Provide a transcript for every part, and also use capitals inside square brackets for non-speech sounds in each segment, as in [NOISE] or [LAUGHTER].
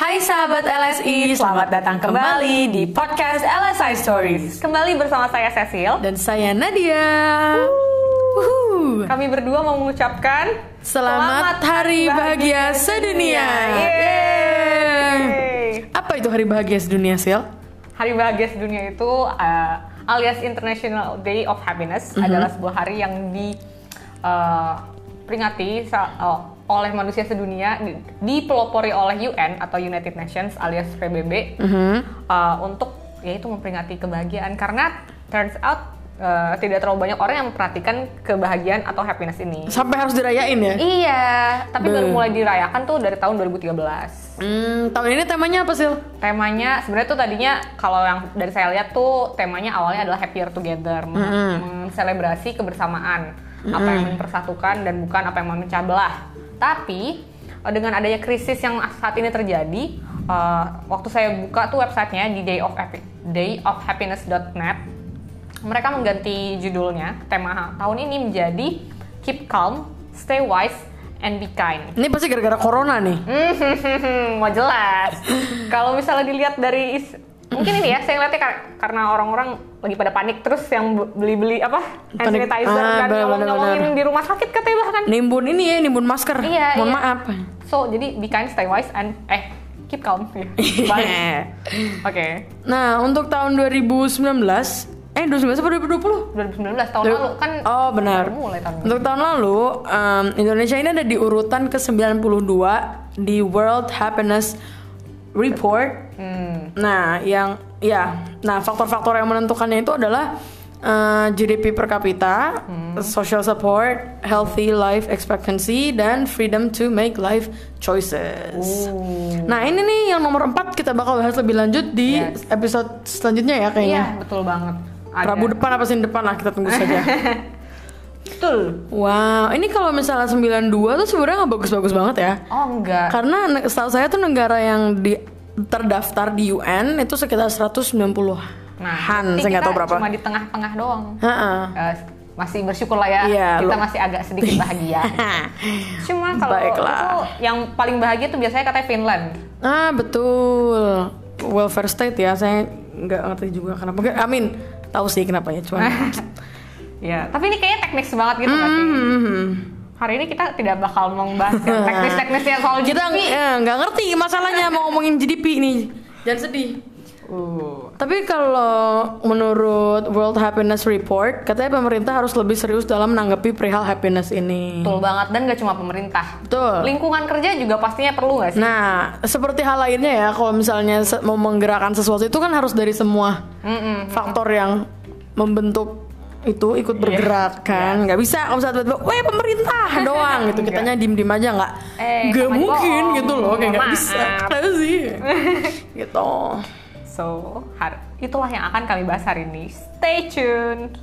Hai sahabat LSI, selamat datang kembali di podcast LSI Stories. Kembali bersama saya Cecil. Dan saya Nadia. Wuhu. Kami berdua mau mengucapkan Selamat, Hari Bahagia Sedunia. Yeay. Apa itu Hari Bahagia Sedunia, Sil? Hari Bahagia Sedunia itu uh, alias International Day of Happiness adalah sebuah hari yang diperingati uh, oleh manusia sedunia, di- dipelopori oleh UN atau United Nations alias PBB uh, untuk yaitu memperingati kebahagiaan karena turns out uh, tidak terlalu banyak orang yang memperhatikan kebahagiaan atau happiness ini. Sampai harus dirayain ya? Iya, tapi baru Beuh. mulai dirayakan tuh dari tahun 2013. Hmm, tahun ini temanya apa, Sil? Temanya sebenarnya tuh tadinya kalau yang dari saya lihat tuh temanya awalnya adalah happier together, meng- menselebrasi kebersamaan, apa yang mempersatukan dan bukan apa yang memecah belah. Tapi eh, dengan adanya krisis yang saat ini terjadi, eh, waktu saya buka tuh websitenya di day of dayofhappiness.net, mereka mengganti judulnya tema tahun ini menjadi Keep Calm, Stay Wise, and Be Kind. Ini pasti gara-gara corona nih. Hmm, [LAUGHS] mau jelas. [LAUGHS] Kalau misalnya dilihat dari is- mungkin ini ya, saya ngeliatnya kar- karena orang-orang lagi pada panik terus yang be- beli-beli apa hand Panik. sanitizer Ah, dan nyolong-nyolongin di rumah sakit katanya bahkan. Nimbun ini ya, nimbun masker. Iya, Mohon iya. maaf. So jadi be kind, stay wise, and eh keep calm. Iya. Balik. Oke, Nah, untuk tahun 2019, eh 2019 apa 2020? 2019 tahun Dua- lalu kan Oh benar. mulai tahun. Untuk tahun lalu, em, Indonesia ini ada di urutan ke-92 di World Happiness Report. Hmm. Nah, yang ya, nah faktor-faktor yang menentukannya itu adalah eh, GDP per kapita, Hmm. social support, healthy life expectancy, dan freedom to make life choices. Oh. Nah, ini nih yang nomor 4 kita bakal bahas lebih lanjut di Yes. episode selanjutnya ya Iya, kayaknya. betul banget. Ada. Rabu depan apa Senin depan lah kita tunggu saja. [LAUGHS] Betul. Wow, ini kalau misalnya 92 tuh sebenarnya nggak bagus-bagus banget ya. Oh enggak. Karena setahu saya tuh negara yang di terdaftar di UN itu sekitar 190 Nah, Han, saya nggak tahu berapa. Cuma di tengah-tengah doang. Heeh. Eh, masih bersyukur lah ya Iya, kita lu- masih agak sedikit bahagia. [LAUGHS] Cuma kalau Baiklah. itu yang paling bahagia tuh biasanya katanya Finland. Ah betul, welfare state ya. Saya nggak ngerti juga kenapa. Nggak, Amin, tahu sih kenapa ya. Cuman [LAUGHS] Ya, tapi ini kayaknya teknis banget gitu sih? hmm, Hari ini kita tidak bakal membahas yang [LAUGHS] teknis-teknisnya soal kita GDP. eh, nggak ngerti masalahnya mau ngomongin GDP nih. Jangan sedih. Uh, Tapi kalau menurut World Happiness Report, katanya pemerintah harus lebih serius dalam menanggapi perihal happiness ini. betul banget dan gak cuma pemerintah. Betul. Lingkungan kerja juga pastinya perlu nggak sih? Nah, seperti hal lainnya ya, kalau misalnya mau menggerakkan sesuatu itu kan harus dari semua Mm-mm. faktor yang membentuk itu ikut bergerak kan. Nggak bisa kalau misalnya tiba-tiba weh pemerintah [LAUGHS] doang gitu. Kitanya diem diem aja nggak Eh, nggak kapan mungkin bohong? gitu loh. Kayak nggak bisa. sih? [LAUGHS] Gitu. So, har- itulah yang akan kami bahas hari ini. Stay tuned.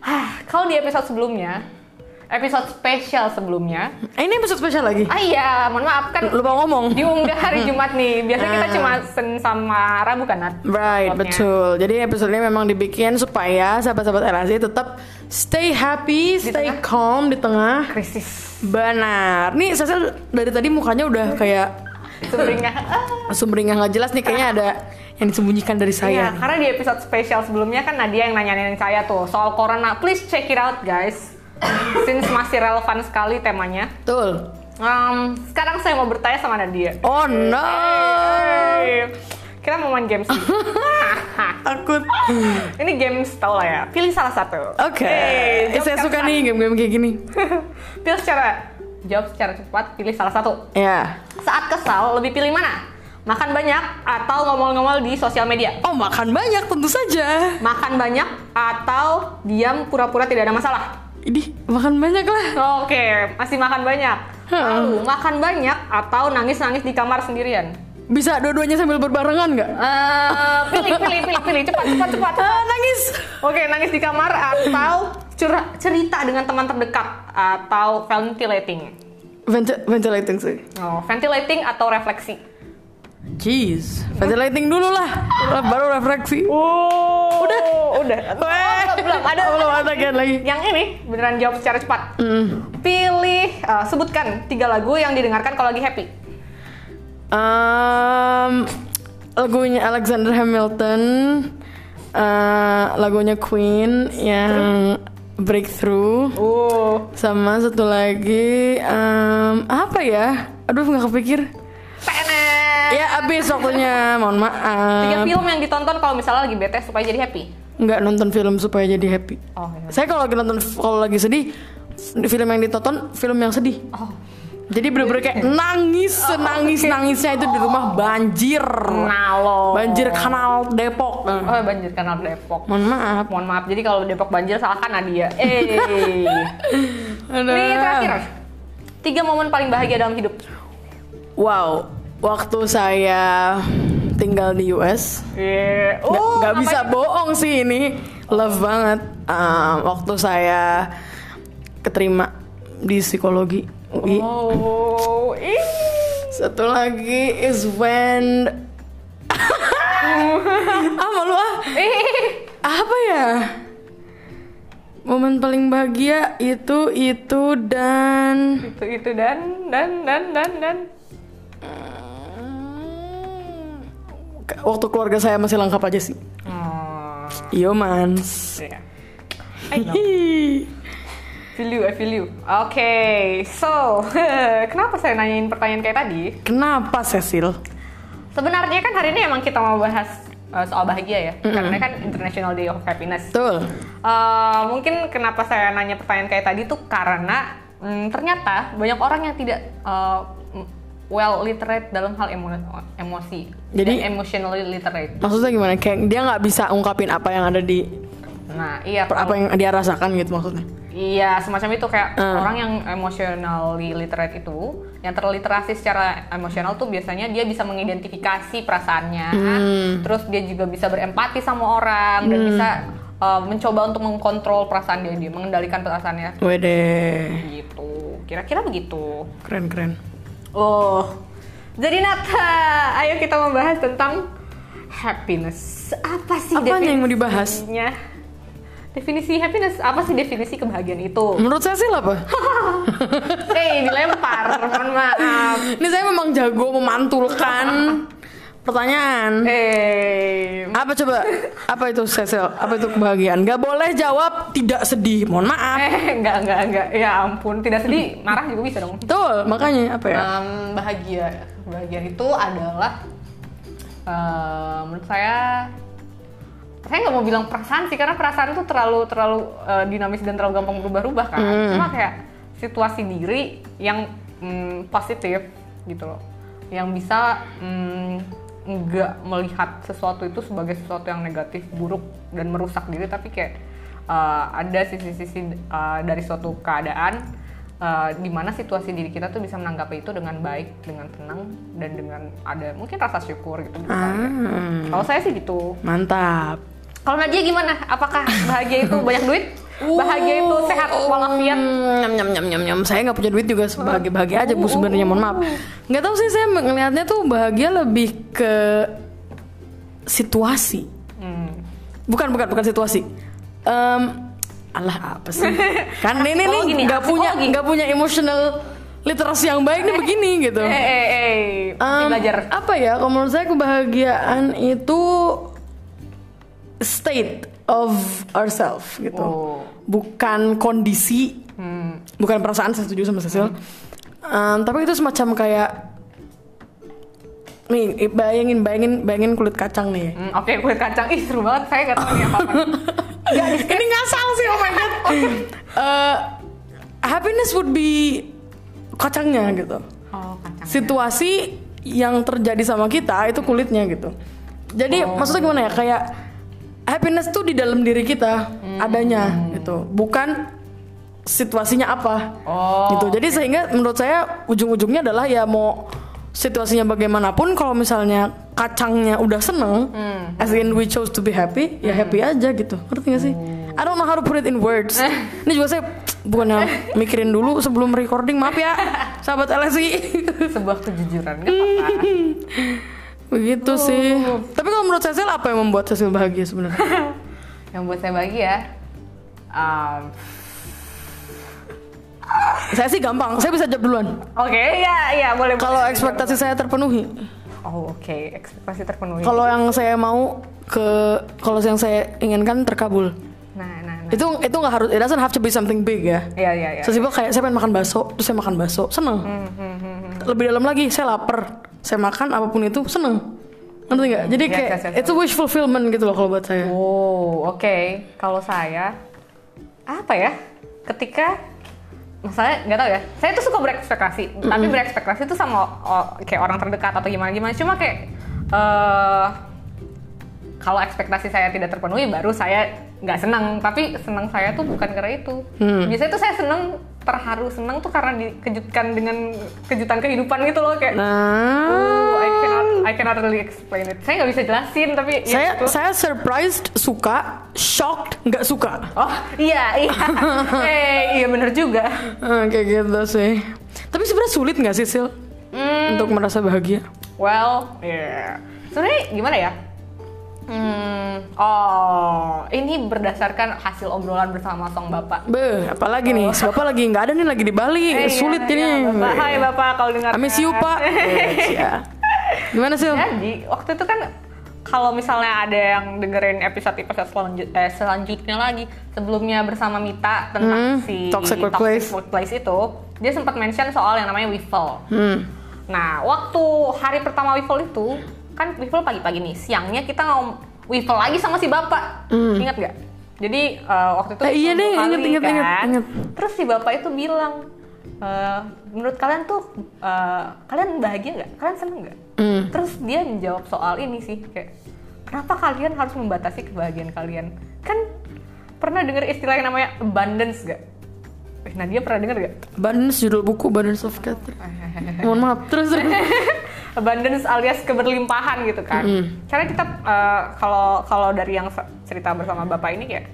Hah, Kalau di episode sebelumnya, episode spesial sebelumnya, eh, ini episode spesial lagi ah iya, mohon maaf kan lupa ngomong diunggah hari Jumat nih. Biasanya kita Ah. cuma Senin sama Rabu kan, Nat? Right, Uploadnya. betul. Jadi episode ini memang dibikin supaya sahabat-sahabat LSI tetap stay happy, stay tengah. calm di tengah. Krisis. Benar. Nih Cecil dari tadi mukanya udah kayak Sumringah. Ah. sumringah nggak jelas nih kayaknya ada yang disembunyikan dari Iya, saya. karena di episode spesial sebelumnya kan Nadia yang nanyain saya tuh soal corona. Please check it out guys. Since masih relevan sekali temanya. Betul. Em, sekarang saya mau bertanya sama Nadia. Oh no. Hey, kita mau main games. [LAUGHS] Takut. Ini games tau lah ya. Pilih salah satu. Oke. Hey, Eh, saya suka nih game-game kayak gini. [LAUGHS] pilih secara jawab secara cepat. Pilih salah satu. Ya. Saat kesal lebih pilih mana? Makan banyak atau ngomol-ngomol di sosial media? Oh makan banyak tentu saja. Makan banyak atau diam pura-pura tidak ada masalah? Ini makan banyak lah. Oke, masih makan banyak. Lalu, makan banyak atau nangis-nangis di kamar sendirian? Bisa dua-duanya sambil berbarengan nggak? Eh, pilih, pilih, pilih, pilih. Cepat, cepat, cepat. [LAUGHS] Ah, nangis. Oke, nangis di kamar atau cerita dengan teman terdekat atau ventilating? Venti- ventilating sih. Oh, ventilating atau refleksi? Jeez, ventilating dulu lah, baru refleksi. Oh, udah, udah. Weh, belum ada. belum ada kan lagi. Yang ini beneran jawab secara cepat. Hmm. Pilih, uh, sebutkan tiga lagu yang didengarkan kalau lagi happy. Um, lagunya Alexander Hamilton, uh, lagunya Queen yang Breakthrough, Oh, sama satu lagi um, apa ya? Aduh nggak kepikir. Tenet. Ya abis waktunya, mohon Tiga maaf. film yang ditonton kalau misalnya lagi bete supaya jadi happy. Nggak nonton film supaya jadi happy. Oh, iya. Saya kalau lagi nonton kalau lagi sedih, film yang ditonton film yang sedih. Oh, Jadi bener-bener kayak nangis, senangis nangisnya itu di rumah banjir. nalo. Banjir kanal Depok. Oh, banjir kanal Depok. Mohon maaf. Mohon maaf, jadi kalau Depok banjir salahkan Nadia. Eh. [LAUGHS] Ini terakhir. Tiga momen paling bahagia dalam hidup. Wow, waktu saya tinggal di US, nggak Oh, nggak bisa ngapain? bohong sih ini, love banget. Ah, waktu saya keterima di psikologi UI. Oh, ih. Satu lagi is when [LAUGHS] ah malu ah apa ya momen paling bahagia itu itu dan Itu itu dan dan dan dan dan. Waktu keluarga saya masih lengkap aja sih Oh, Yo mans iya. Feel you, I feel you. Oke, so [LAUGHS] kenapa saya nanyain pertanyaan kayak tadi? Kenapa Cecil? Sebenarnya kan hari ini emang kita mau bahas uh, soal bahagia ya, karena kan International Day of Happiness. Betul Eh, mungkin kenapa saya nanya pertanyaan kayak tadi tuh karena mm, ternyata banyak orang yang tidak mm, well literate dalam hal emo- emosi. Jadi- Dan emotionally literate. Maksudnya gimana? Kayak dia nggak bisa ungkapin apa yang ada di Nah, iya apa yang dia rasakan gitu maksudnya Iya, semacam itu kayak Hmm. orang yang emotionally literate itu, yang terliterasi secara emosional tuh biasanya dia bisa mengidentifikasi perasaannya, Hmm. terus dia juga bisa berempati sama orang dan bisa uh, mencoba untuk mengkontrol perasaan dia, dia mengendalikan perasaannya Wede gitu. Kira-kira begitu. keren keren Oh, jadi Nata, ayo kita membahas tentang happiness. Apa sih Apanya yang mau dibahas? Definisi happiness, apa sih definisi kebahagiaan itu? Menurut Cecil apa? [LAUGHS] Eh, dilempar, mohon maaf. Ini saya memang jago memantulkan [LAUGHS] pertanyaan. Eh, Apa coba? Apa itu Cecil? Apa itu kebahagiaan? Gak boleh jawab tidak sedih. Mohon maaf. eh, enggak, enggak, enggak. Ya ampun, tidak sedih, marah juga bisa dong. Betul, makanya apa ya? Em, bahagia, bahagia itu adalah eh, menurut saya saya nggak mau bilang perasaan sih karena perasaan itu terlalu terlalu eh, dinamis dan terlalu gampang berubah-ubah kan cuma kayak situasi diri yang mm, positif gitu loh yang bisa mm, nggak melihat sesuatu itu sebagai sesuatu yang negatif buruk dan merusak diri tapi kayak eh, ada sisi-sisi eh, dari suatu keadaan uh, di mana situasi diri kita tuh bisa menanggapi itu dengan baik, dengan tenang dan dengan ada mungkin rasa syukur gitu. misalnya. Hmm, Kalau saya sih gitu. mantap. Kalau Nadia gimana? Apakah bahagia itu banyak duit? Bahagia itu sehat walafiat? Hmm, nyam nyam nyam nyam nyam. Saya nggak punya duit juga sebagai bahagia aja bu sebenarnya mohon maaf. Nggak tahu sih saya ngelihatnya tuh bahagia lebih ke situasi. Hmm. Bukan bukan bukan situasi. Em, alah apa sih? [LAUGHS] Kan ini nih nggak punya nggak punya emotional literasi yang baik nih [LAUGHS] begini gitu. Eh, eh, eh, belajar. Apa ya? Kalau menurut saya kebahagiaan itu state of ourselves gitu. Oh. Bukan kondisi, Hmm. bukan perasaan. Saya setuju sama Cecil. Em, tapi itu semacam kayak nih bayangin bayangin bayangin kulit kacang nih. Hmm, Oke, kulit kacang. Ih, seru banget. Saya nggak tahu nih apa-apa. [LAUGHS] Ini ngasal sih oh my god. [LAUGHS] Eh, happiness would be kacangnya gitu. Oh, kacang. Situasi yang terjadi sama kita itu kulitnya gitu. Jadi maksudnya gimana ya kayak happiness tuh di dalam diri kita adanya gitu, bukan situasinya apa Oh, gitu. Jadi sehingga menurut saya ujung-ujungnya adalah ya mau situasinya bagaimanapun kalau misalnya kacangnya udah seneng, as in we chose to be happy, ya happy aja gitu. Ngerti gak sih? I don't know how to put it in words. [LAUGHS] Ini juga saya bukannya mikirin dulu sebelum recording, maaf ya, [LAUGHS] sahabat LSI. sebuah kejujuran. [LAUGHS] Apa-apa. Begitu sih. Tapi kalau menurut Cecil apa yang membuat Cecil bahagia sebenarnya? [LAUGHS] Yang buat saya bahagia, um, saya sih gampang, saya bisa jawab duluan. oke, ya, ya boleh. Kalau ekspektasi saya terpenuhi. Oh, oke, ekspektasi terpenuhi. Kalau yang saya mau ke kalau yang saya inginkan terkabul. Nah, nah, nah. Itu itu nggak harus it doesn't have to be something big ya. Iya, iya, iya. Sesimpel kayak saya pengen makan bakso, terus saya makan bakso, seneng. Lebih dalam lagi, saya lapar, saya makan apa pun itu seneng. Ngerti nggak? Jadi Yes, kayak yes, yes, itu wish fulfillment gitu loh kalau buat saya. Oh, oke. Kalau saya apa ya? Ketika masalahnya nggak tahu ya. Saya tuh suka berekspektasi, tapi berekspektasi tuh sama oh, kayak orang terdekat atau gimana gimana. Cuma kayak eh kalau ekspektasi saya tidak terpenuhi, baru saya nggak senang. Tapi senang saya tuh bukan karena itu. Biasanya tuh saya senang terharu senang tuh karena dikejutkan dengan kejutan kehidupan gitu loh kayak. Nah, Oh, I cannot, I cannot really explain it. Saya nggak bisa jelasin, tapi ya saya gitu. saya surprised suka, shocked nggak suka. Oh iya iya, [LAUGHS] eh iya bener juga. Ah, kayak gitu sih. Tapi sebenarnya sulit nggak sih Sil Hmm, untuk merasa bahagia? well, yeah. Sebenarnya gimana ya? Hmm, oh ini berdasarkan hasil obrolan bersama sang bapak. Be, apalagi nih, si bapak lagi nggak ada nih lagi di Bali, Eh, sulit iya, ini. iya, bapak. Hai bapak, kalau dengar. I miss you pak. Cia. Gimana Sil? Jadi waktu itu kan kalau misalnya ada yang dengerin episode-episode selanjut, eh, selanjutnya lagi sebelumnya bersama Mita tentang Hmm, si toxic workplace. workplace itu, dia sempat mention soal yang namanya Wiffle. Hmm. Nah, waktu hari pertama Wiffle itu, kan Wiffle pagi-pagi nih, siangnya kita ngom Wiffle lagi sama si bapak. Ingat nggak? Jadi eh, waktu itu Hmm. Eh, iya deh, inget, kali, inget, inget, kan. Terus si bapak itu bilang, "Eh, menurut kalian tuh, eh, kalian bahagia nggak? Kalian seneng nggak? Hmm. Terus dia menjawab soal ini sih, kayak kenapa kalian harus membatasi kebahagiaan kalian? Kan pernah dengar istilah yang namanya abundance gak? Eh, Nadia pernah dengar gak? Abundance judul buku Abundance of Catherine. [LAUGHS] Mohon maaf, terus. [LAUGHS] abundance alias keberlimpahan gitu kan. Karena kita eh, kalau kalau dari yang cerita bersama bapak ini kayak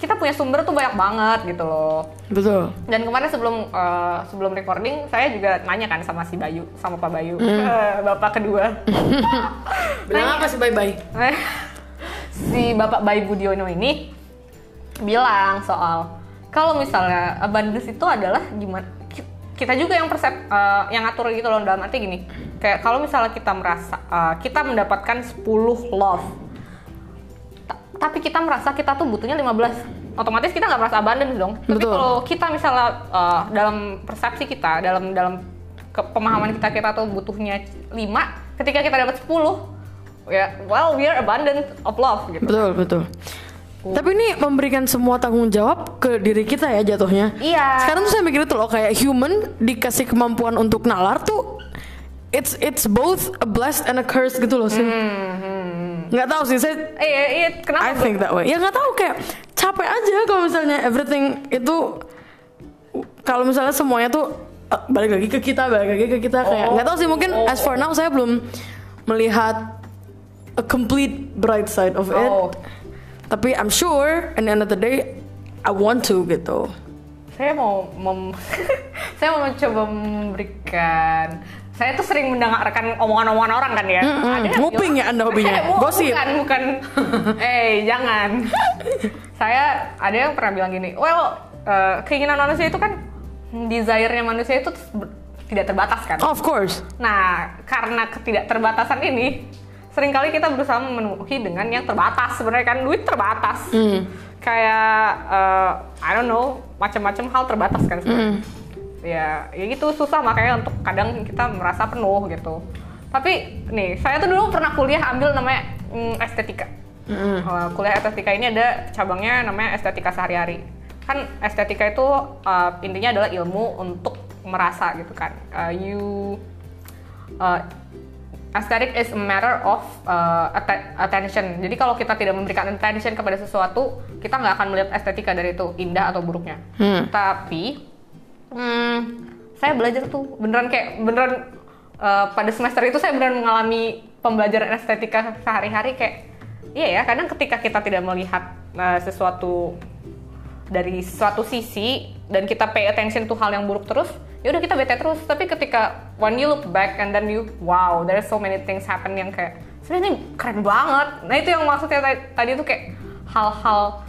kita punya sumber tuh banyak banget gitu loh. Betul. Dan kemarin sebelum eh, sebelum recording saya juga nanya kan sama si Bayu sama Pak Bayu [LAUGHS] eh, bapak kedua. [LAUGHS] Bilang apa bye? Eh, [LAUGHS] si Bapak Bayi Budiono ini bilang soal kalau misalnya abundance itu adalah gimana ki- kita juga yang persep eh, yang ngatur gitu loh dalam arti gini kayak kalau misalnya kita merasa eh, kita mendapatkan 10 love ta- tapi kita merasa kita tuh butuhnya 15 otomatis kita nggak merasa abundance dong tapi Betul. kalau kita misalnya eh, dalam persepsi kita dalam dalam ke- pemahaman kita kita tuh butuhnya 5 ketika kita dapat 10 ya well we are abundant of love gitu Betul, betul. Tapi ini memberikan semua tanggung jawab ke diri kita ya jatuhnya. Iya. Sekarang tuh saya mikir itu loh kayak human dikasih kemampuan untuk nalar tuh it's it's both a blessed and a curse gitu loh sih. Nggak tahu sih saya Eh, iya, iya, kenapa? I think that way. Ya nggak tahu kayak capek aja kalau misalnya everything itu kalau misalnya semuanya tuh eh, balik lagi ke kita, balik lagi ke kita kayak Oh. nggak tahu sih mungkin as for now saya belum melihat a complete bright side of it. Oh. Tapi I'm sure in the end of the day I want to gitu. Saya mau mem [LAUGHS] saya mau mencoba memberikan saya tuh sering mendengarkan omongan-omongan orang kan ya. Ada yang Nguping ya Anda hobinya? [LAUGHS] Eh, Gosip? Bukan, bukan. [LAUGHS] eh, jangan. [LAUGHS] saya ada yang pernah bilang gini, well, eh, keinginan manusia itu kan desire-nya manusia itu tidak terbatas kan. Of course. Nah, karena ketidakterbatasan ini, sering kali kita berusaha memenuhi dengan yang terbatas. Sebenarnya kan duit terbatas. Kayak eh, I don't know, macam-macam hal terbatas kan sebenarnya. Ya, ya gitu susah makanya untuk kadang kita merasa penuh gitu. Tapi nih, saya tuh dulu pernah kuliah ambil namanya mm, estetika. Eh, kuliah estetika ini ada cabangnya namanya estetika sehari-hari. Kan estetika itu eh, intinya adalah ilmu untuk merasa gitu kan. Eh, you uh, aesthetic is a matter of uh, atte- attention. Jadi kalau kita tidak memberikan attention kepada sesuatu, kita nggak akan melihat estetika dari itu indah atau buruknya. Tapi hmm, saya belajar tuh beneran kayak beneran uh, pada semester itu saya beneran mengalami pembelajaran estetika sehari-hari kayak iya ya kadang ketika kita tidak melihat uh, sesuatu dari suatu sisi dan kita pay attention to hal yang buruk terus, ya udah kita bete terus. Tapi ketika when you look back and then you wow, there's so many things happen yang kayak sebenarnya keren banget. Nah itu yang maksudnya tadi, tuh kayak hal-hal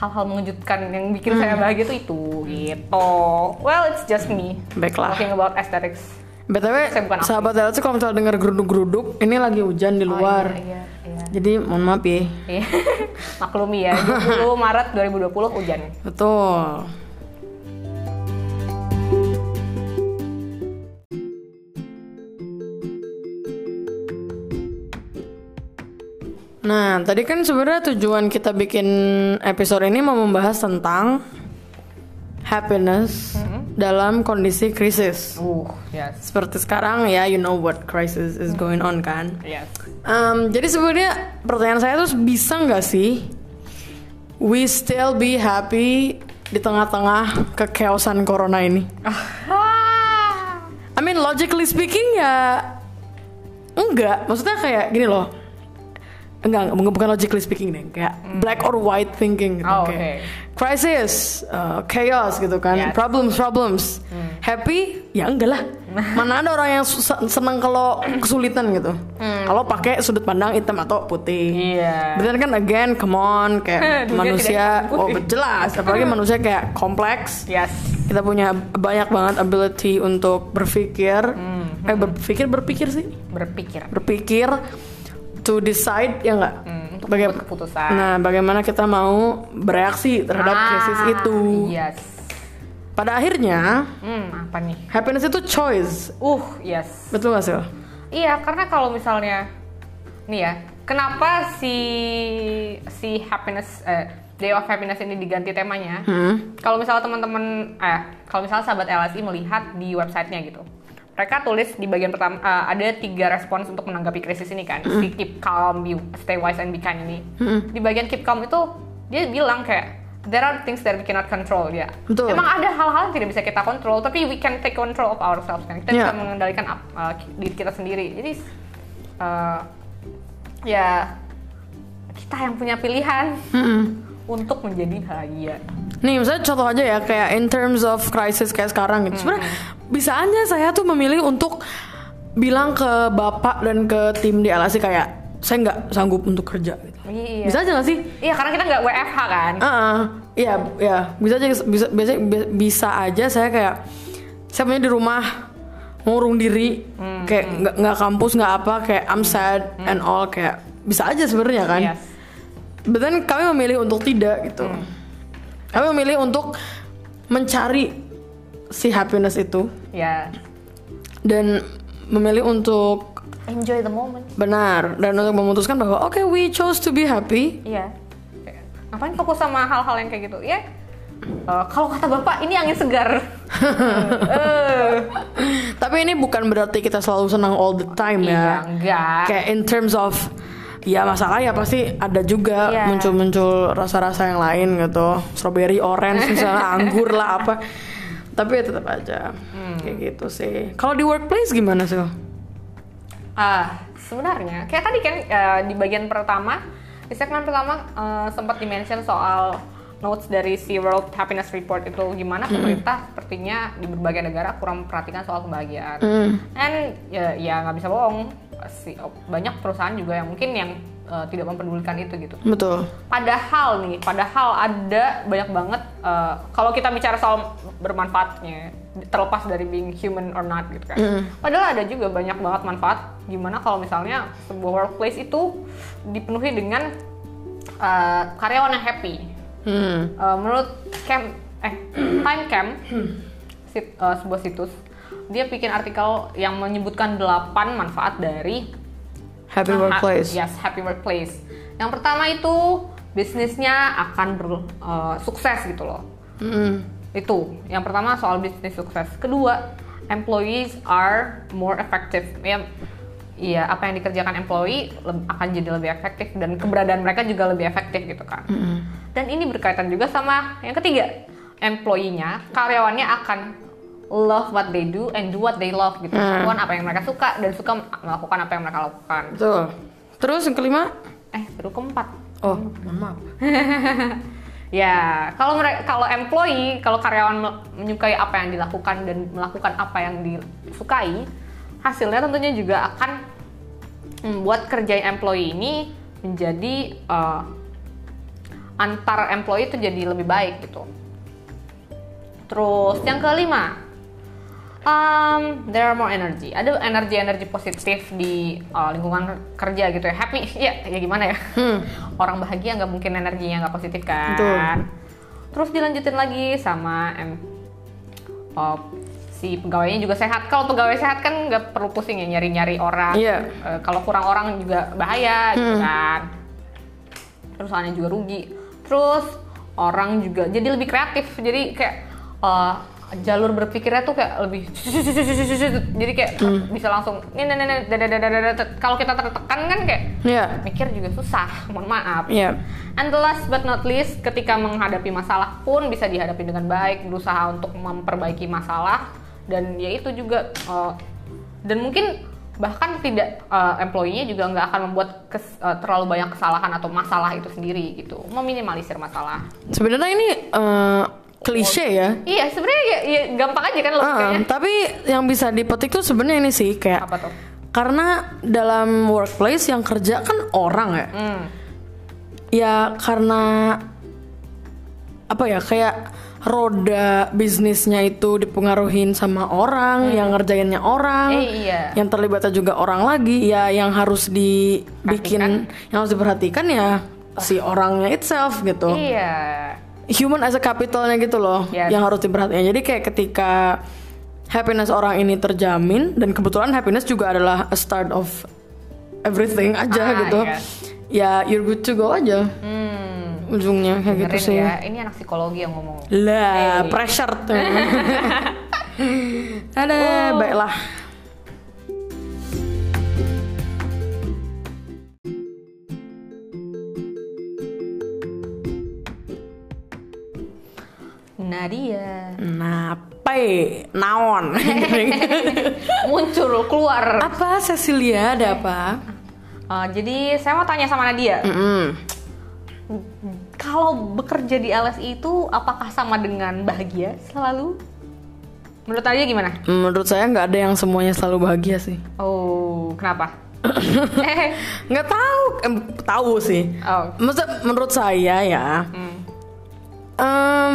hal-hal mengejutkan yang bikin saya bahagia tuh itu gitu. Well, it's just me Baiklah. talking about aesthetics. BTW, Saya sahabat LC kalau misalnya denger geruduk-geruduk, ini lagi hujan di luar. Oh, iya, iya, Jadi mohon maaf ya. iya. [LAUGHS] Maklumi ya, 20 Maret 2020 hujan. Betul. Nah, tadi kan sebenarnya tujuan kita bikin episode ini mau membahas tentang happiness dalam kondisi krisis. Uh, yes. Seperti sekarang ya, you know what crisis is going on kan. Yes. Em, jadi sebenarnya pertanyaan saya tuh bisa nggak sih we still be happy di tengah-tengah kekeosan corona ini? I mean logically speaking ya enggak. Maksudnya kayak gini loh. Enggak, enggak, bukan logically speaking deh, kayak black or white thinking gitu. Oh, kayak crisis, uh, chaos gitu kan, Yes. problems, problems. Happy? Ya enggak lah. [LAUGHS] Mana ada orang yang senang kalau kesulitan gitu. Kalau pakai sudut pandang hitam atau putih. But then kan again, come on, kayak [LAUGHS] manusia, oh jelas, apalagi [LAUGHS] manusia kayak kompleks. Yes. Kita punya banyak banget ability untuk berpikir, eh berpikir berpikir sih, Berpikir. berpikir to decide ya nggak? Hmm, untuk Baga- membuat keputusan. Nah, bagaimana kita mau bereaksi terhadap Ah, krisis itu? Yes. Pada akhirnya, Hmm, apa nih? happiness itu choice, Uh, yes. betul gak sih? Iya, karena kalau misalnya nih ya, kenapa si si happiness eh, Day of Happiness ini diganti temanya? Hmm. Kalau misalnya teman-teman eh kalau misalnya sahabat LSI melihat di websitenya gitu. Mereka tulis di bagian pertama eh, ada tiga respons untuk menanggapi krisis ini kan. Hmm. Si keep calm, be, stay wise and be kind ini. Di bagian keep calm itu dia bilang kayak there are things that we cannot control ya. Betul. Emang ada hal-hal yang tidak bisa kita kontrol, tapi we can take control of ourselves kan. Kita Yeah. bisa mengendalikan uh, diri kita sendiri. Jadi uh, ya kita yang punya pilihan untuk menjadi bahagia. Nih, misalnya contoh aja ya, kayak in terms of crisis kayak sekarang gitu. Sebenarnya bisa aja saya tuh memilih untuk bilang ke bapak dan ke tim di LSI kayak saya nggak sanggup untuk kerja. Gitu. Iya. Bisa aja gak sih? Iya karena kita nggak WFH kan. Heeh. Iya, ya bisa aja bisa bisa bisa aja saya kayak saya punya di rumah ngurung diri kayak nggak nggak kampus nggak apa kayak I'm sad and all kayak bisa aja sebenarnya kan. Yes. But then kami memilih untuk tidak gitu. Kami memilih untuk mencari si happiness itu Ya. dan memilih untuk Enjoy the moment. benar dan untuk memutuskan bahwa oke we chose to be happy. Iya. Kayak, Ngapain fokus sama hal-hal yang kayak gitu? Ya. eh, kalau kata bapak ini angin segar. [LAUGHS] Eh, Tapi ini bukan berarti kita selalu senang all the time Iya, ya. enggak. Kayak in terms of ya masalah ya pasti ada juga Iya. muncul-muncul rasa-rasa yang lain gitu. Strawberry, orange misalnya, anggur lah apa. Tapi ya tetap aja Hmm. kayak gitu sih. Kalau di workplace gimana sih? Ah, sebenarnya kayak tadi kan eh, di bagian pertama, di segmen pertama eh, sempat dimention soal notes dari si World Happiness Report itu gimana pemerintah sepertinya di berbagai negara kurang memperhatikan soal kebahagiaan. And ya ya nggak bisa bohong, si banyak perusahaan juga yang mungkin yang eh, tidak mempedulikan itu gitu. Betul. Padahal nih, padahal ada banyak banget eh, kalau kita bicara soal bermanfaatnya, terlepas dari being human or not gitu kan. Padahal ada juga banyak banget manfaat. Gimana kalau misalnya sebuah workplace itu dipenuhi dengan eh, karyawan yang happy. Hmm. Eh, menurut Cam, eh [CLEARS THROAT] Time Cam, sit- eh, sebuah situs, dia bikin artikel yang menyebutkan 8 manfaat dari Happy Ha- workplace. Yes, happy workplace. Yang pertama itu bisnisnya akan ber, eh, sukses gitu loh. Mm-mm. Itu. Yang pertama soal bisnis sukses. Kedua, employees are more effective. Ya, iya apa yang dikerjakan employee akan jadi lebih efektif dan keberadaan mereka juga lebih efektif gitu kan. Dan ini berkaitan juga sama yang ketiga, employee-nya, karyawannya akan love what they do and do what they love gitu. Melakukan apa yang mereka suka dan suka melakukan apa yang mereka lakukan. Betul. Terus yang kelima? Eh, baru keempat. Oh, mohon maaf. [LAUGHS] Ya, kalau mereka kalau employee, kalau karyawan me- menyukai apa yang dilakukan dan melakukan apa yang disukai, hasilnya tentunya juga akan membuat kerja employee ini menjadi eh, antar employee itu jadi lebih baik gitu. Terus yang kelima, um, there are more energy. Ada energi-energi positif di uh, lingkungan kerja gitu ya. Happy, [LAUGHS] ya, ya gimana ya? [LAUGHS] Orang bahagia nggak mungkin energinya nggak positif kan. Betul. Terus dilanjutin lagi sama em, uh, si pegawainya juga sehat. Kalau pegawai sehat kan nggak perlu pusing ya nyari-nyari orang. Iya. Eh, kalau kurang orang juga bahaya gitu kan. Perusahaannya juga rugi. Terus orang juga jadi lebih kreatif. Jadi kayak eh, jalur berpikirnya tuh kayak lebih jadi kayak bisa langsung ini dada. kalau kita tertekan kan kayak Iya. mikir juga susah mohon maaf Iya. And the last but not least, ketika menghadapi masalah pun bisa dihadapi dengan baik, berusaha untuk memperbaiki masalah dan ya itu juga uh, dan mungkin bahkan tidak uh, employee-nya juga nggak akan membuat kes- uh, terlalu banyak kesalahan atau masalah itu sendiri gitu, meminimalisir masalah. Sebenarnya ini eh, klise ya. Iya sebenarnya ya, ya gampang aja kan logikanya. tapi yang bisa dipetik tuh sebenarnya ini sih kayak Apa tuh? karena dalam workplace yang kerja kan orang ya. Hmm. Ya karena apa ya kayak roda bisnisnya itu dipengaruhin sama orang, yang ngerjainnya orang, Hmm. Eh, iya. yang terlibatnya juga orang lagi, ya yang harus dibikin, yang harus diperhatikan ya si orangnya itself gitu. Iya. Human as a capitalnya gitu loh, Yes. yang harus diperhatikan. Jadi kayak ketika happiness orang ini terjamin dan kebetulan happiness juga adalah a start of everything aja Ah, gitu. iya. Ya you're good to go aja Hmm. ujungnya kayak gitu Dengerin sih. ya, ini anak psikologi yang ngomong. Lah, Hey. pressure tuh. [LAUGHS] Ada, Oh. baiklah. Nadia Nape, naon. [LAUGHS] muncul keluar. apa Cecilia ada apa? Uh, jadi saya mau tanya sama Nadia, Mm-mm. kalau bekerja di LSI itu apakah sama dengan bahagia selalu? Menurut Nadia gimana? Menurut saya nggak ada yang semuanya selalu bahagia sih. Oh, kenapa? Eh, [LAUGHS] Nggak tahu, em, tahu sih. oh, Maksud menurut saya ya, hmm, em,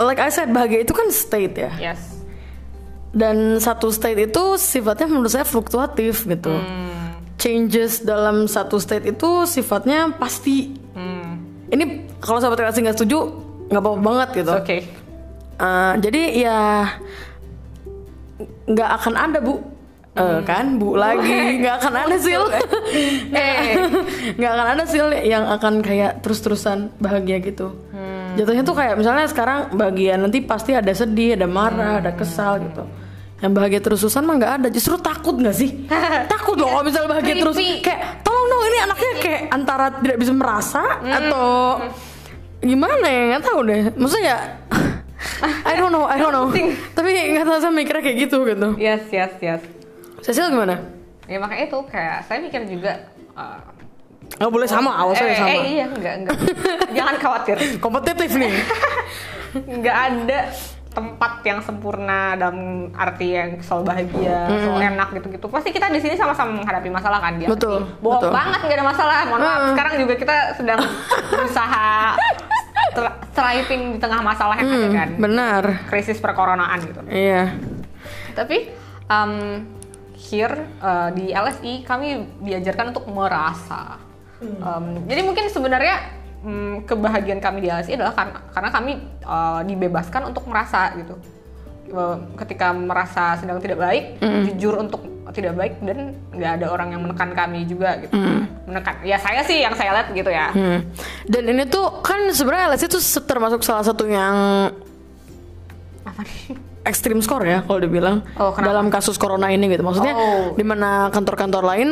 like I said bahagia itu kan state ya. yes. Dan satu state itu sifatnya menurut saya fluktuatif gitu. Hmm, Changes dalam satu state itu sifatnya pasti. hmm, Ini kalau sahabat relasi nggak setuju nggak apa-apa banget gitu. oke. Eh, jadi ya nggak akan ada bu, Eh, kan bu lagi [LAUGHS] nggak akan ada sil, [LAUGHS] Eh, [LAUGHS] nggak akan ada sil yang akan kayak terus-terusan bahagia gitu. Jatuhnya tuh kayak misalnya sekarang bahagia nanti pasti ada sedih, ada marah, ada kesal gitu. Yang bahagia terus-terusan mah nggak ada, justru takut nggak sih? [LAUGHS] takut loh kalau misalnya bahagia terus, kayak tolong dong ini anaknya kayak antara tidak bisa merasa atau gimana ya nggak tahu deh. Maksudnya ya [LAUGHS] I don't know, I don't know. Tapi nggak tahu saya mikirnya kayak gitu gitu. yes, yes, yes. Cecil gimana? Ya makanya itu kayak saya mikir juga. uh, Nggak boleh sama, awas eh, aja sama. eh, iya, enggak, enggak. [LAUGHS] Jangan khawatir. Kompetitif nih. [LAUGHS] nggak ada tempat yang sempurna dalam arti yang selalu bahagia, selalu enak gitu-gitu. Pasti kita di sini sama-sama menghadapi masalah kan dia. Betul, Bohong betul. banget nggak ada masalah. Mohon maaf. Mm. Sekarang juga kita sedang [LAUGHS] berusaha thriving di tengah masalah yang ada kan. Benar. Krisis perkoronaan gitu. Iya. Tapi um, here uh, di LSI kami diajarkan untuk merasa. Um, jadi mungkin sebenarnya mm, kebahagiaan kami di LSI adalah karena karena kami uh, dibebaskan untuk merasa gitu. Uh, ketika merasa sedang tidak baik, jujur untuk tidak baik dan nggak ada orang yang menekan kami juga gitu. Menekan. Ya saya sih yang saya lihat gitu ya. Hmm. Dan ini tuh kan sebenarnya LSI itu termasuk salah satu yang Apa nih? ekstrim skor ya kalau dibilang Oh, kenapa? dalam kasus corona ini gitu. Maksudnya Oh. di mana kantor-kantor lain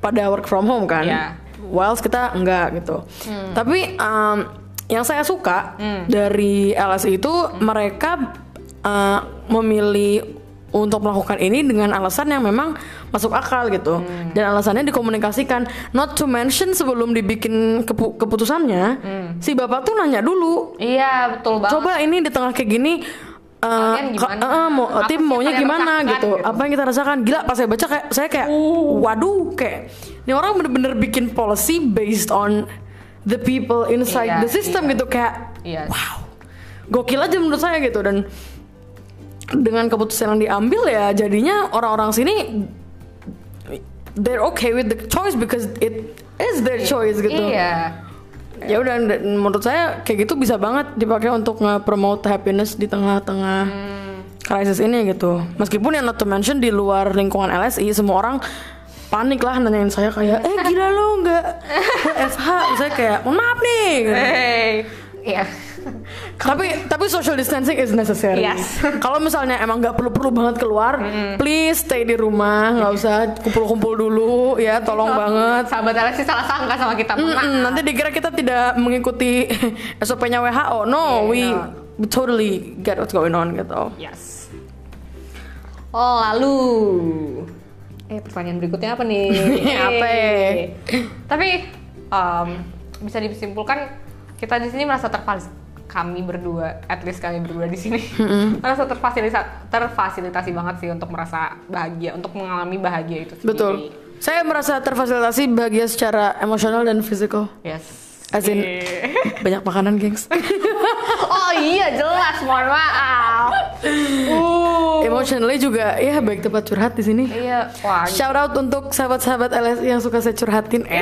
pada work from home kan. Iya. Whilst kita enggak gitu. Tapi um, yang saya suka dari LSI itu mereka uh, memilih untuk melakukan ini dengan alasan yang memang masuk akal gitu Hmm. dan alasannya dikomunikasikan not to mention sebelum dibikin kepu- keputusannya Hmm. si bapak tuh nanya dulu Iya betul banget. coba ini di tengah kayak gini eh, gimana? eh, eh, mau Apa tim maunya gimana gitu. gitu? apa yang kita rasakan gila pas saya baca kayak saya kayak waduh kayak ini orang bener-bener bikin policy based on the people inside Iya, the system iya. gitu kayak Iya. wow gokil aja menurut saya gitu dan dengan keputusan yang diambil ya jadinya orang-orang sini they're okay with the choice because it is their choice gitu Iya. ya udah menurut saya kayak gitu bisa banget dipakai untuk nge-promote happiness di tengah-tengah krisis ini gitu meskipun yang not to mention di luar lingkungan LSI semua orang panik lah nanyain saya kayak eh gila lo nggak FH saya kayak mohon maaf nih gitu. Hey. Iya. tapi tapi social distancing is necessary Yes. [LAUGHS] kalau misalnya emang nggak perlu-perlu banget keluar please stay di rumah nggak usah kumpul-kumpul dulu ya tolong banget Sahabat LSI salah sangka sama kita. Maaf. Mm-mm, nanti dikira kita tidak mengikuti [LAUGHS] SOP-nya WHO. No, Yeah, we, no. we totally get what's going on gitu. Yes. Oh lalu, eh pertanyaan berikutnya apa nih? [LAUGHS] Apa ya? Tapi um, bisa disimpulkan kita di sini merasa terfasilitasi kami berdua, at least kami berdua di sini [LAUGHS] merasa terfasilitasi terfasilitasi banget sih untuk merasa bahagia, untuk mengalami bahagia itu sendiri. Betul. Saya merasa terfasilitasi bahagia secara emosional dan fisikal. Yes. As in- Eh. Banyak makanan, gengs. [LAUGHS] oh iya jelas, mohon maaf. Uh. Emotionally juga, ya baik tempat curhat di sini. Iya, wah. Shout out untuk sahabat-sahabat LSI yang suka saya curhatin. Ya,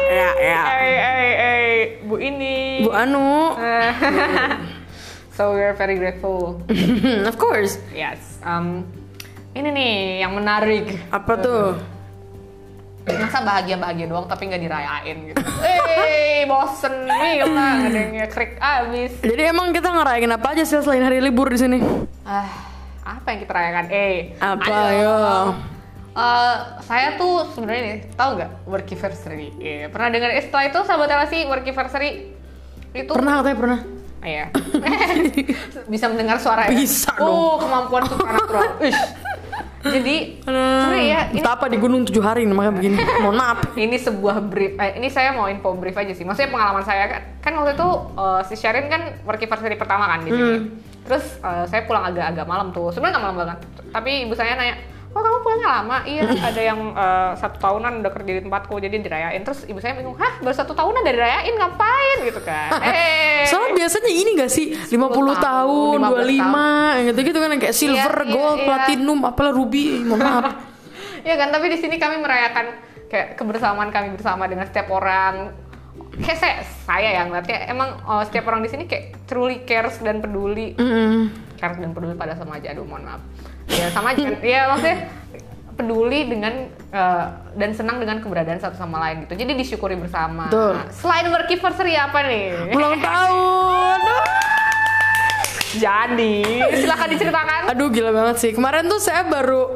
ya, ya. Eh, eh, eh, Bu ini. Bu Anu, [LAUGHS] so we're very grateful. [LAUGHS] of course. Yes. Um, ini nih yang menarik. Apa tuh? Masa bahagia-bahagia doang tapi nggak dirayain gitu. Eh, bosen nih lah, ada yang krik abis. Jadi emang kita ngerayain apa aja sih selain hari libur di sini? Ah, apa yang kita rayakan? Eh, Apa, ayo. yo? Eh, saya tuh sebenarnya nih, tahu nggak workiversary? Iya, pernah dengar istilah itu sahabat sih workiversary? Itu Pernah katanya pernah. Iya. [LAUGHS] Bisa mendengar suara ya? Bisa Oh, kemampuan supranatural. [LAUGHS] Jadi, sebenarnya ya, ini, di gunung tujuh hari nih, makanya begini. [LAUGHS] Mohon maaf. ini sebuah brief. Eh, ini saya mau info brief aja sih. Maksudnya pengalaman saya kan, kan waktu itu eh, si Sherin kan workiversary pertama kan di sini. Terus eh, saya pulang agak-agak malam tuh. Sebenarnya nggak malam banget. Tapi ibu saya nanya, oh kamu pulangnya lama? Iya, ada yang eh, satu tahunan udah kerja di tempatku, jadi dirayain. Terus ibu saya bingung, hah baru satu tahunan udah dirayain ngapain gitu kan? Eh, Soalnya biasanya ini gak sih 50 tahun, tahun, 25 yang gitu-gitu kan yang kayak silver, Iya, iya, gold, iya. platinum, apalah ruby, mohon maaf. [LAUGHS] ya kan tapi di sini kami merayakan kayak kebersamaan kami bersama dengan setiap orang kayak saya, saya yang ngeliatnya emang oh, setiap orang di sini kayak truly cares dan peduli Mm-mm. cares dan peduli pada sama aja aduh mohon maaf ya sama aja kan ya maksudnya peduli dengan eh, dan senang dengan keberadaan satu sama lain gitu jadi disyukuri bersama Betul. Nah, selain workiversary apa nih Ulang tahun. jadi silahkan diceritakan Aduh gila banget sih. Kemarin tuh saya baru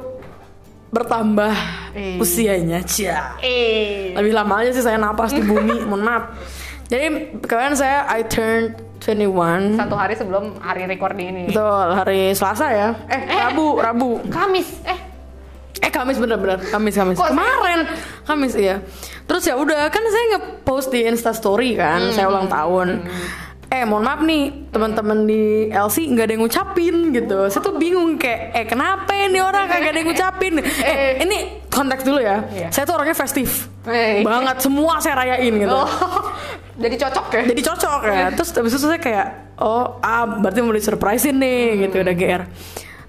bertambah Eh. usianya, cia. eh Lebih lama aja sih saya napas di bumi, [LAUGHS] mohon maaf. Jadi kemarin saya I turned 21. satu hari sebelum hari recording ini. Betul, hari Selasa ya. Eh, Rabu, Rabu. Kamis. Eh. Eh Kamis bener-bener Kamis Kamis. Kok saya- kemarin. Kamis iya. Terus ya udah kan saya nge-post di Insta Story kan saya ulang tahun. Eh mohon maaf nih teman-teman di LC nggak ada yang ngucapin gitu. Saya tuh bingung kayak eh kenapa ini orang kagak ada yang ngucapin? Eh ini konteks dulu ya. Iya. saya tuh orangnya festif Eh. banget semua saya rayain gitu. Oh, jadi cocok ya? jadi cocok ya. Terus habis itu saya kayak oh ah berarti mau disurprisein nih gitu udah GR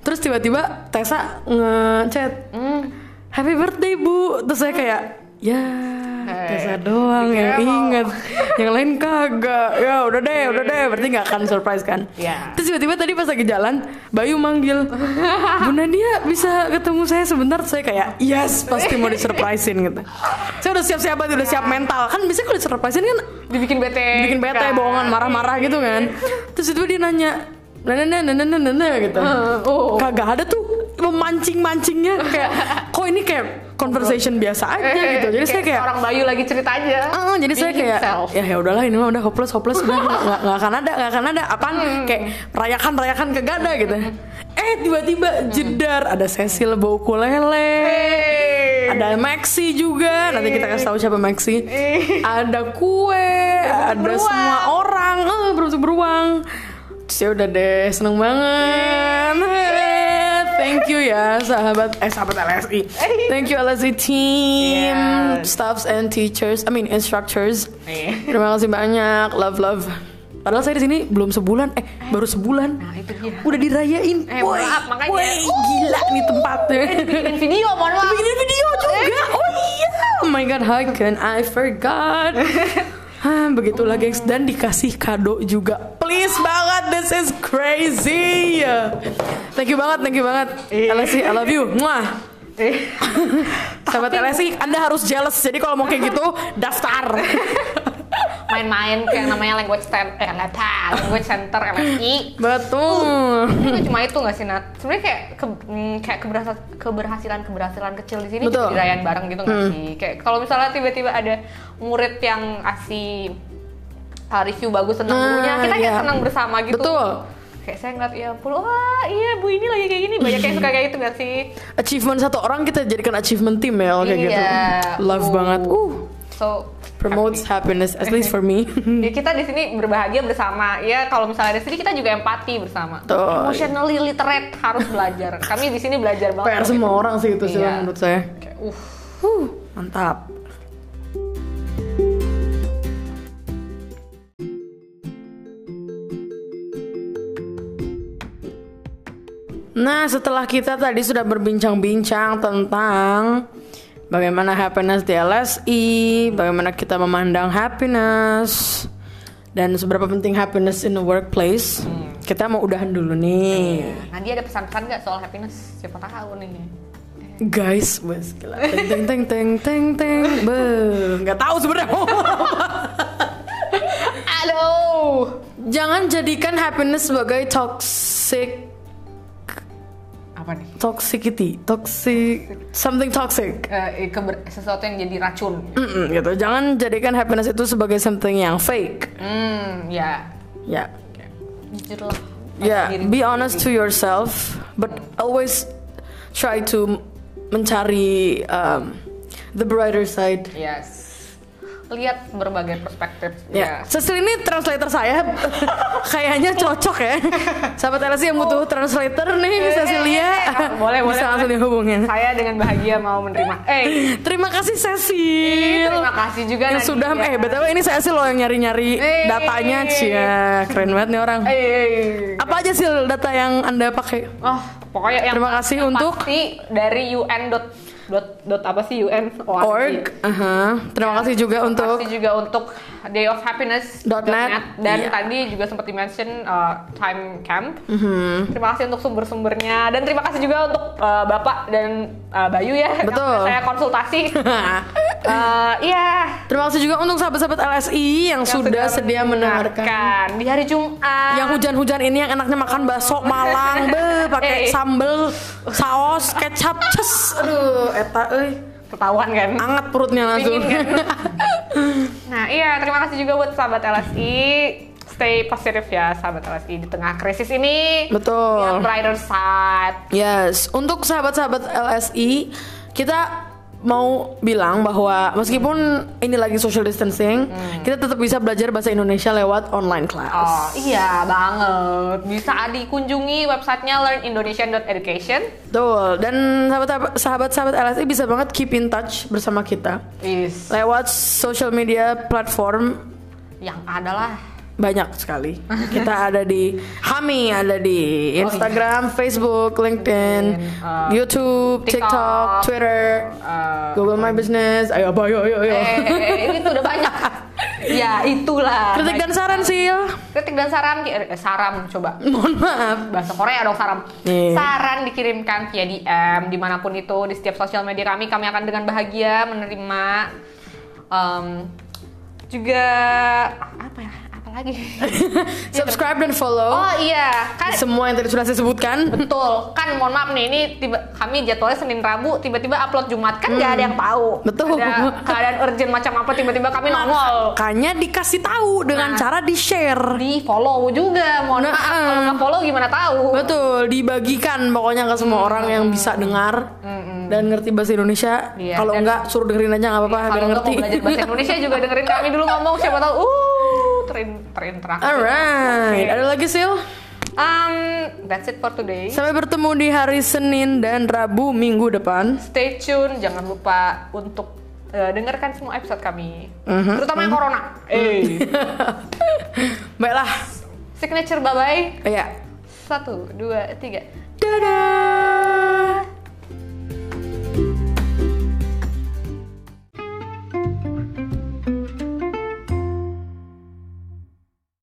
terus tiba-tiba Tessa ngechat happy birthday bu. Terus saya kayak ya Tessa doang yang mau- inget yang lain kagak. Ya udah deh udah deh. Berarti nggak akan surprise kan? Iya. terus tiba-tiba tadi pas lagi jalan Bayu manggil. [LAUGHS] Bu Nadia bisa ketemu saya sebentar? Saya kayak yes pasti mau disurprisein gitu. Saya udah siap-siap udah siap mental. Kan biasanya kalau disurprisein kan Dibikin bete. bikin bete kan? bohongan marah-marah gitu kan. Terus itu dia nanya nana nana nana nana gitu. Oh. kagak ada tuh memancing mancingnya kayak [LAUGHS] kok ini kayak conversation biasa aja gitu. Jadi saya kayak orang Bayu lagi cerita aja. Ah, jadi saya kayak himself. ya ya udahlah ini mah udah hopeless hopeless udah nggak nggak akan ada nggak akan ada. Apaan? Hmm. kayak rayakan rayakan kagak ada gitu. Eh tiba-tiba jedar ada Cecil bawa ukulele. Ada Maxi juga. Nanti kita kasih tahu siapa Maxi. Ada kue ada beruang. semua orang. Eh beruang beruang Terus ya udah deh seneng banget. Eh, Thank you ya sahabat eh sahabat LSI. Thank you LSI team, Yes. staffs and teachers, I mean instructors. Nih. Terima kasih banyak, love love. Padahal saya di sini belum sebulan, eh baru sebulan. Nah, itu dia. Udah dirayain. Eh, Woi, maaf, makanya. woi, gila nih tempatnya. Bikin video, mohon maaf. Bikin video juga. Oh iya. Oh my god, how can I forgot? [LAUGHS] Hah, begitulah gengs dan dikasih kado juga. Please banget, this is crazy. Thank you banget, thank you banget. LSI, I love you. Muah. Eh, Sahabat LSI, Anda harus jealous. Jadi kalau mau kayak gitu, daftar. [LAUGHS] main-main ke yang namanya language center, eh, language center LSI. Betul. Itu cuma itu nggak sih Nat? Sebenarnya kayak ke, mm, kayak keberhasilan keberhasilan keberhasilan kecil di sini Betul. dirayain bareng gitu nggak sih? Kayak kalau misalnya tiba-tiba ada murid yang asih uh, review bagus tentang Nah, gurunya, kita kayak iya. senang bersama gitu. Betul. Kayak saya ngeliat ya ampun, wah iya bu ini lagi kayak gini banyak yang suka kayak gitu gak sih? Achievement satu orang kita jadikan achievement team ya kayak gitu. Love Uh. banget. Uh, So promotes happiness at least for me. [LAUGHS] Ya, kita di sini berbahagia bersama. Ya kalau misalnya di sini kita juga empati bersama. Betul. Emotionally literate harus belajar. Kami di sini belajar banget. PR semua orang sih itu sih Iya. menurut saya. Kayak, uh, mantap. Nah, setelah kita tadi sudah berbincang-bincang tentang bagaimana happiness di LSI, bagaimana kita memandang happiness, dan seberapa penting happiness in the workplace, kita mau udahan dulu nih. Nanti ada pesan-pesan nggak soal happiness? Siapa tahu nih. Guys, wes gila. Teng teng teng teng teng teng. Be, nggak tahu sebenarnya. [LAUGHS] Aduh. Jangan jadikan happiness sebagai toxic Apa nih? toxicity, toxic something toxic. Eh, keber- sesuatu yang jadi racun. Mm-mm, gitu. Jangan jadikan happiness itu sebagai something yang fake. Hmm, ya. Ya, Jujur lah. ya. Be honest to yourself, but always try to mencari um, the brighter side. Yes. Lihat berbagai perspektif. Ya, Yes. Cecil ini translator saya [LAUGHS] kayaknya cocok ya. Sahabat LSI yang butuh translator nih, Cecilia. boleh, boleh. Bisa langsung boleh. dihubungin. Saya dengan bahagia mau menerima. Eh, [LAUGHS] Terima kasih Cecil. terima kasih juga yang Nadia. sudah eh btw ini Cecil loh yang nyari-nyari Eh. datanya cia keren banget nih orang. Eh, Apa aja sih data yang anda pakai? Oh, pokoknya yang Terima kasih yang untuk- pasti dari UN dot dot, apa sih UN ORG. Org. Aha. Terima kasih juga untuk Pasti juga untuk Day of Happiness Dot net. dan Iya. tadi juga sempat di-mention uh, Time Camp. Mhm. Terima kasih untuk sumber-sumbernya dan terima kasih juga untuk uh, Bapak dan uh, Bayu ya yang Betul. saya konsultasi. [LAUGHS] Uh, Iya. Terima kasih juga untuk sahabat-sahabat LSI yang, yang sudah sedia mendengarkan. di hari Jumat. Yang hujan-hujan ini yang enaknya makan bakso Malang, be [LAUGHS] pakai Eh. sambel, saus, kecap, ces. Aduh, eta euy. ketahuan kan. Anget perutnya langsung. [LAUGHS] Nah iya terima kasih juga buat sahabat LSI Stay positif ya sahabat LSI di tengah krisis ini. Betul. Lihat brighter side. Yes, untuk sahabat-sahabat LSI, kita mau bilang bahwa meskipun ini lagi social distancing, kita tetap bisa belajar bahasa Indonesia lewat online class. Oh iya banget. Bisa dikunjungi websitenya learnindonesian.education Betul. Dan sahabat-sahabat LSI bisa banget keep in touch bersama kita Is. lewat social media platform Yang adalah banyak sekali. Kita ada di Hami, ada di Instagram, Facebook, LinkedIn, uh, YouTube, TikTok, TikTok, Twitter, uh, Google My Business. Ayo, apa, ayo, ayo, ayo. eh, itu udah banyak [LAUGHS] Ya itulah Kritik dan saran sih. Kritik dan saran eh, saram coba Mohon maaf. bahasa Korea dong saran. Iya. Saran dikirimkan via DM di mana pun itu di setiap sosial media kami kami akan dengan bahagia menerima Em, juga apa ya lagi? [LAUGHS] Subscribe dan follow oh iya, kan semua yang tadi sudah saya sebutkan. betul. Kan mohon maaf nih, ini tiba kami jadwalnya Senin Rabu, tiba-tiba upload Jumat kan nggak ada yang tahu. Hmm. Betul. Ada keadaan urgent macam apa tiba-tiba kami nongol. Makanya dikasih tahu dengan Nah. cara di share. Di follow juga, mohon Nah, maaf kalau nggak follow gimana tahu? Betul, dibagikan pokoknya ke semua orang yang bisa dengar dan ngerti bahasa Indonesia. Iya, Kalau enggak suruh dengerin aja nggak apa-apa biar Kalau nggak ngerti. mau belajar bahasa [LAUGHS] Indonesia juga dengerin kami dulu ngomong siapa tahu uh terin terinteraksi. Alright, Oke. ada lagi Sil? Um, that's it for today. Sampai bertemu di hari Senin dan Rabu minggu depan. Stay tune, jangan lupa untuk uh, dengarkan semua episode kami, Mhm. terutama yang corona. Eh, [LAUGHS] Baiklah, signature bye bye. ya. Satu, dua, tiga. Dadah.